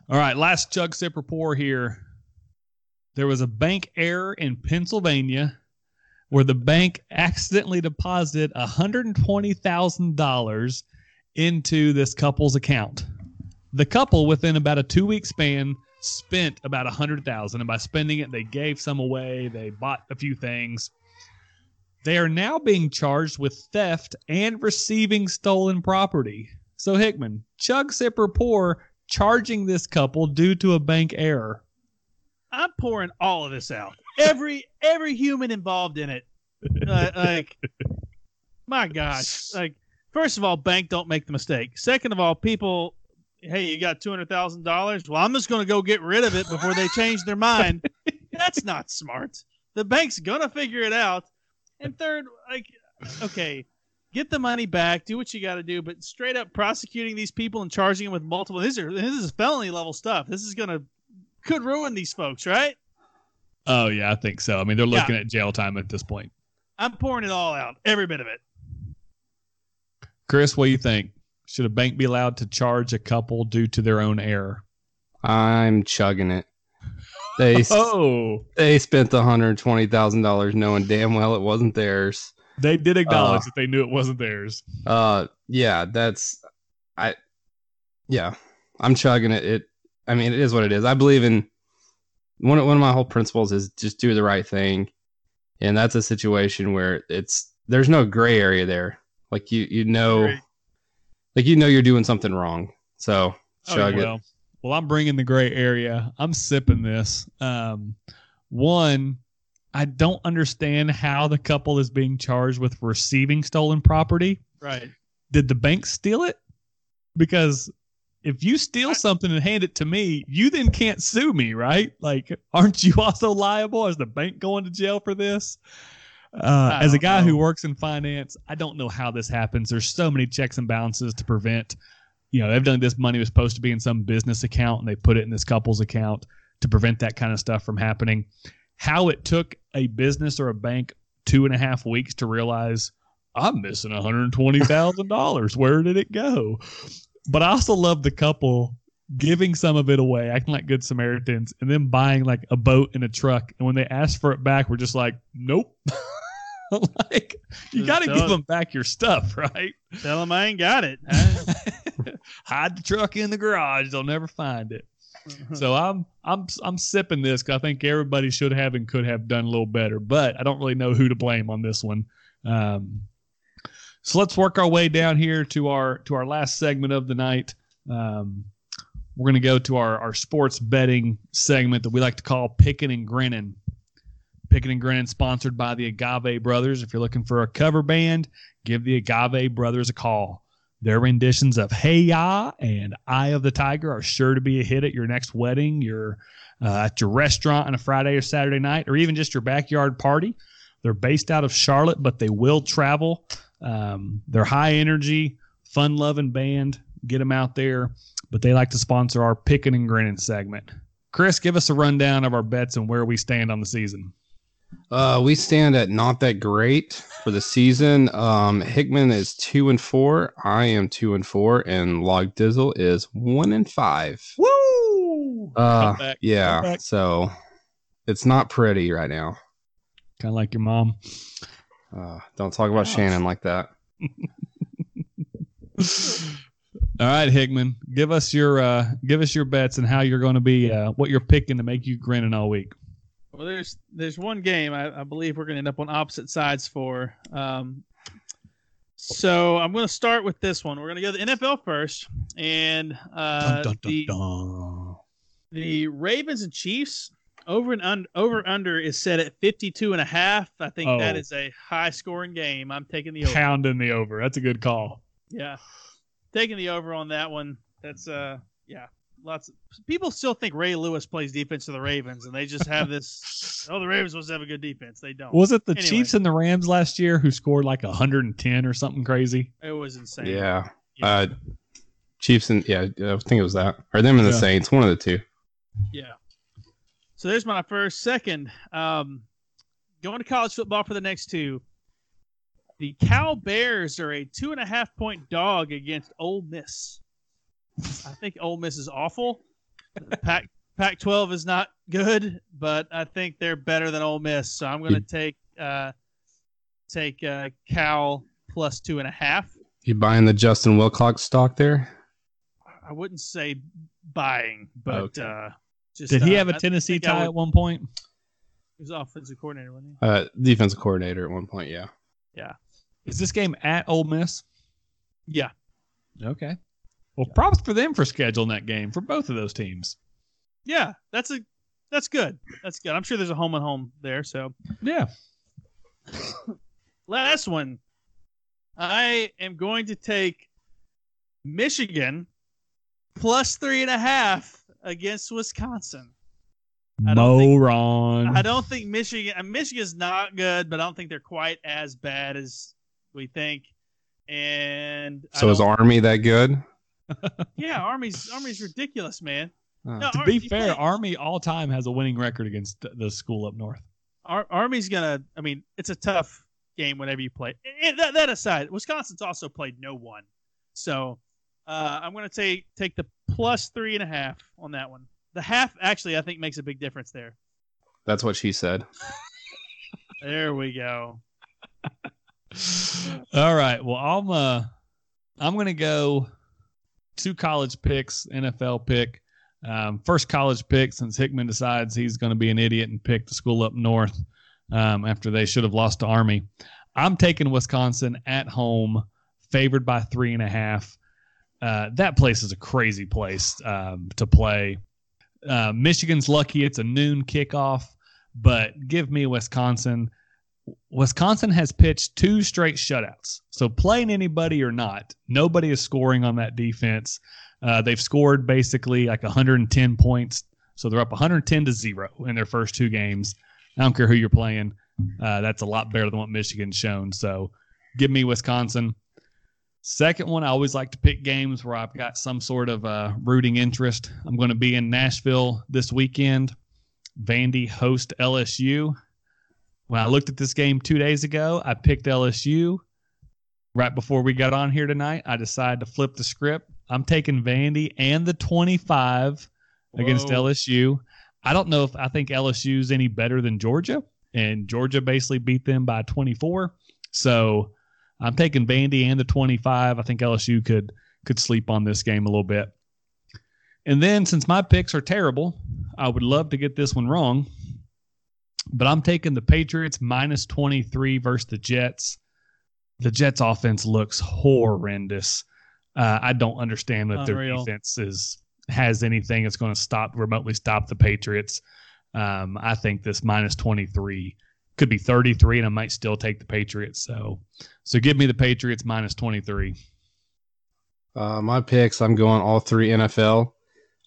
All right, last chug sip pour here. There was a bank error in Pennsylvania where the bank accidentally deposited $120,000 into this couple's account. The couple, within about a two week span, spent about a hundred thousand, and by spending it, they gave some away. They bought a few things. They are now being charged with theft and receiving stolen property. So Hickman, chug sipper pour, charging this couple due to a bank error. I'm pouring all of this out. Every every human involved in it. Uh, like, my gosh. Like, first of all, bank don't make the mistake. Second of all, people, hey, you got two hundred thousand dollars. Well, I'm just going to go get rid of it before they change their mind. That's not smart. The bank's gonna figure it out. And third, like, okay, get the money back, do what you got to do, but straight up prosecuting these people and charging them with multiple. These are this is felony level stuff. This is gonna could ruin these folks, right? Oh yeah, I think so. I mean, they're looking at jail time at this point. I'm pouring it all out, every bit of it. Chris, what do you think? Should a bank be allowed to charge a couple due to their own error? I'm chugging it. They Oh, they spent the hundred twenty thousand dollars knowing damn well it wasn't theirs. they did acknowledge Uh, that they knew it wasn't theirs. Uh, yeah, that's I. Yeah, I'm chugging it. It. I mean, it is what it is. I believe in one. Of, one of my whole principles is just do the right thing, and that's a situation where it's there's no gray area there. Like you, you know, like you know you're doing something wrong. So Oh, chug it. Well, I'm bringing the gray area. I'm sipping this. Um, one, I don't understand how the couple is being charged with receiving stolen property. Right. Did the bank steal it? Because if you steal something and hand it to me, you then can't sue me, right? Like, aren't you also liable? Is the bank going to jail for this? Uh, as a guy who works in finance, I don't know how this happens. There's so many checks and balances to prevent. You know, evidently this money was supposed to be in some business account, and they put it in this couple's account to prevent that kind of stuff from happening. How it took a business or a bank two and a half weeks to realize I'm missing $120,000. Where did it go? But I also love the couple giving some of it away, acting like good Samaritans, and then buying like a boat and a truck. And when they ask for it back, we're just like, nope. like you got to give them back your stuff, right? Tell them I ain't got it. Hide the truck in the garage; they'll never find it. So I'm I'm I'm sipping this 'cause I think everybody should have and could have done a little better, but I don't really know who to blame on this one. Um, so let's work our way down here to our to our last segment of the night. Um, we're going to go to our our sports betting segment that we like to call Picking and Grinning. Picking and Grinning, sponsored by the Agave Brothers. If you're looking for a cover band, give the Agave Brothers a call. Their renditions of Hey Ya and Eye of the Tiger are sure to be a hit at your next wedding, your uh, at your restaurant on a Friday or Saturday night, or even just your backyard party. They're based out of Charlotte, but they will travel. Um, they're high energy, fun loving band. Get them out there, but they like to sponsor our picking and grinning segment. Chris, give us a rundown of our bets and where we stand on the season. Uh, we stand at not that great for the season. Um, Hickman is two and four. I am two and four, and Log Dizzle is one and five. Woo! Uh, Comeback, yeah. comeback. So it's not pretty right now. Kind of like your mom. Uh, don't talk about Ouch. Shannon like that. All right, Hickman, give us your uh, give us your bets and how you're going to be uh, what you're picking to make you grinning all week. Well, there's there's one game I, I believe we're going to end up on opposite sides for. Um, so I'm going to start with this one. We're going to go to the NFL first, and uh, the the Ravens and Chiefs over and un- over under is set at 52 and a half. I think that Oh. is a high scoring game. I'm taking the over. Pounding the over. That's a good call. Yeah. Taking the over on that one. That's uh yeah. Lots of people still think Ray Lewis plays defense to the Ravens and they just have this oh the Ravens must have a good defense. They don't. Was it the Anyway. Chiefs and the Rams last year who scored like 110 or something crazy? it was insane. Yeah. Yeah. Uh, Chiefs and yeah, I think it was that or them and the Yeah. Saints, one of the two. Yeah. So there's my first. Second, um, going to college football for the next two. The Cal Bears are a two and a half point dog against Ole Miss. I think Ole Miss is awful. Pac Pac 12 is not good, but I think they're better than Ole Miss. So I'm going to take uh, take uh, Cal plus two and a half. You buying the Justin Wilcox stock there? I wouldn't say buying, but Okay. uh, just Did he uh, have a I Tennessee tie would- at one point? He was offensive coordinator, wasn't he? Uh, defensive coordinator at one point. Yeah. Yeah. Is this game at Ole Miss? Yeah. Okay. Well, props for them for scheduling that game for both of those teams. Yeah, that's a that's good. That's good. I'm sure there's a home and home there. So Yeah. last one, I am going to take Michigan plus three and a half against Wisconsin. I don't think- Moron. I don't think Michigan Michigan's not good, but I don't think they're quite as bad as we think. And So is Army that good? Yeah, Army's Army's ridiculous, man. Uh, No, to Ar- be you fair, play- Army all time has a winning record against the school up north. Ar- Army's gonna. I mean, it's a tough game whenever you play. And that, that aside, Wisconsin's also played no one, so uh, I'm gonna take take the plus three and a half on that one. The half actually, I think, makes a big difference there. That's what she said. There we go. All right. Well, I'm uh I'm gonna go two college picks, NFL pick. Um, first college pick since Hickman decides he's going to be an idiot and pick the school up north um, after they should have lost to Army. I'm taking Wisconsin at home, favored by three and a half. Uh, that place is a crazy place um, to play. Uh, Michigan's lucky it's a noon kickoff, but give me Wisconsin. Wisconsin has pitched two straight shutouts. So playing anybody or not, nobody is scoring on that defense. Uh, they've scored basically like 110 points. So they're up 110 to zero in their first two games. I don't care who you're playing. Uh, that's a lot better than what Michigan's shown. So give me Wisconsin. Second one, I always like to pick games where I've got some sort of uh, rooting interest. I'm going to be in Nashville this weekend. Vandy host LSU. When I looked at this game two days ago, I picked LSU. Right before we got on here tonight, I decided to flip the script. I'm taking Vandy and the 25 against LSU. I don't know if I think LSU's any better than Georgia, and Georgia basically beat them by 24. So I'm taking Vandy and the 25. I think LSU could could sleep on this game a little bit. And then since my picks are terrible, I would love to get this one wrong, but I'm taking the Patriots minus 23 versus the Jets. The Jets offense looks horrendous. Uh, I don't understand that their defense is has anything that's going to stop remotely stop the Patriots. Um, I think this minus 23 could be 33 and I might still take the Patriots. So so give me the Patriots minus 23. Uh, my picks, I'm going all three NFL.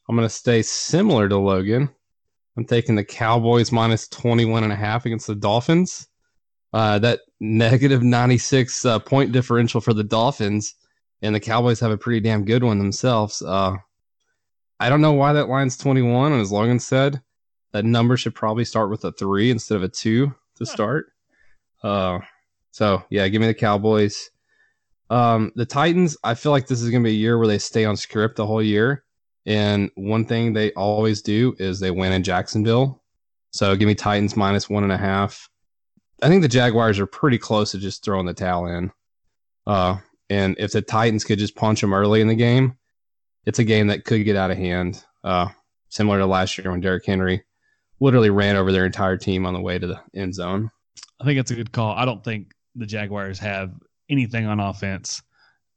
I'm going to stay similar to Logan. I'm taking the Cowboys minus 21 and a half against the Dolphins. Uh, that negative 96 uh, point differential for the Dolphins, and the Cowboys have a pretty damn good one themselves. Uh, I don't know why that line's 21, and as Logan said, that number should probably start with a three instead of a two to start. Uh, so yeah, give me the Cowboys. Um, the Titans, I feel like this is going to be a year where they stay on script the whole year. And one thing they always do is they win in Jacksonville. So give me Titans minus one and a half. I think the Jaguars are pretty close to just throwing the towel in. Uh, and if the Titans could just punch them early in the game, it's a game that could get out of hand. Uh, similar to last year when Derrick Henry literally ran over their entire team on the way to the end zone. I think it's a good call. I don't think the Jaguars have anything on offense,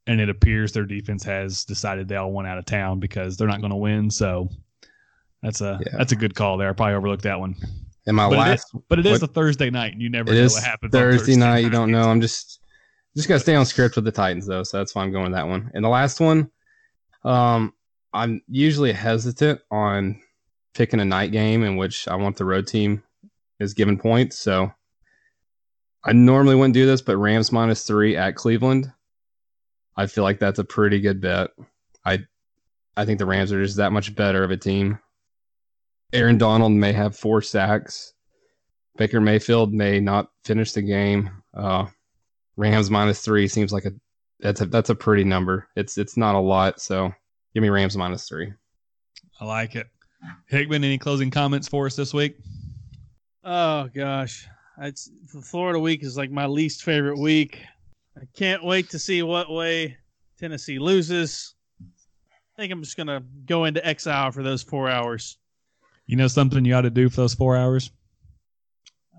and it appears their defense has decided they all want out of town because they're not going to win. So that's a Yeah. that's a good call there. I probably overlooked that one, And my but, last is, but it is what- a Thursday night, and you never know what happens. on Thursday night. You don't know. I'm just just gotta stay on script with the Titans though, so that's why I'm going with that one. And the last one, um, I'm usually hesitant on picking a night game in which I want the road team is given points. So I normally wouldn't do this, but Rams minus three at Cleveland. I feel like that's a pretty good bet. I I think the Rams are just that much better of a team. Aaron Donald may have four sacks. Baker Mayfield may not finish the game. Uh, Rams minus three seems like a that's a that's a pretty number. It's it's not a lot, so give me Rams minus three. I like it. Hickman, any closing comments for us this week? Oh gosh, it's the Florida week is like my least favorite week. I can't wait to see what way Tennessee loses. I think I'm just gonna go into exile for those four hours. You know something you ought to do for those four hours?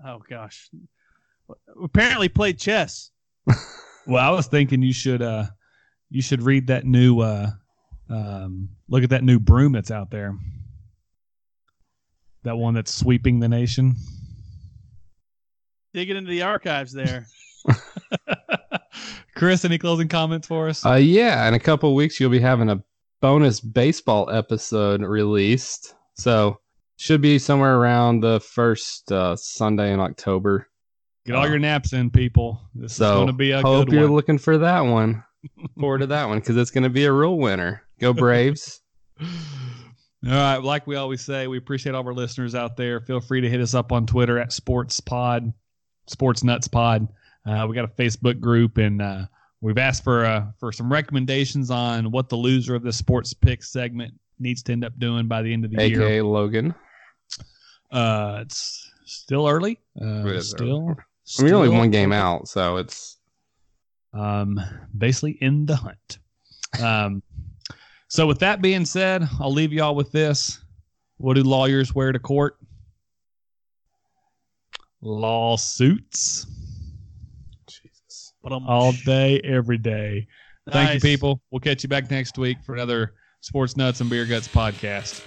Oh gosh, apparently played chess. Well, I was thinking you should uh you should read that new uh um look at that new broom that's out there. That one that's sweeping the nation. Digging into the archives there. Chris, any closing comments for us? Uh, yeah, in a couple of weeks you'll be having a bonus baseball episode released, so should be somewhere around the first uh, Sunday in October. Get all your naps in, people. This is going to be a hope good you're one. looking for that one. Forward to that one because it's going to be a real winner. Go Braves! All right, like we always say, we appreciate all of our listeners out there. Feel free to hit us up on Twitter at Sports Pod, Sports Nuts Pod. Uh, we got a Facebook group, and uh, we've asked for uh, for some recommendations on what the loser of the sports pick segment needs to end up doing by the end of the year. aka Logan. Uh, it's still early. Uh, still, mean, you're only one game out, so it's um, basically in the hunt. Um, so with that being said, I'll leave y'all with this. What do lawyers wear to court? Lawsuits. But I'm all day, every day. Thank you, people. We'll catch you back next week for another Sports Nuts and Beer Guts podcast.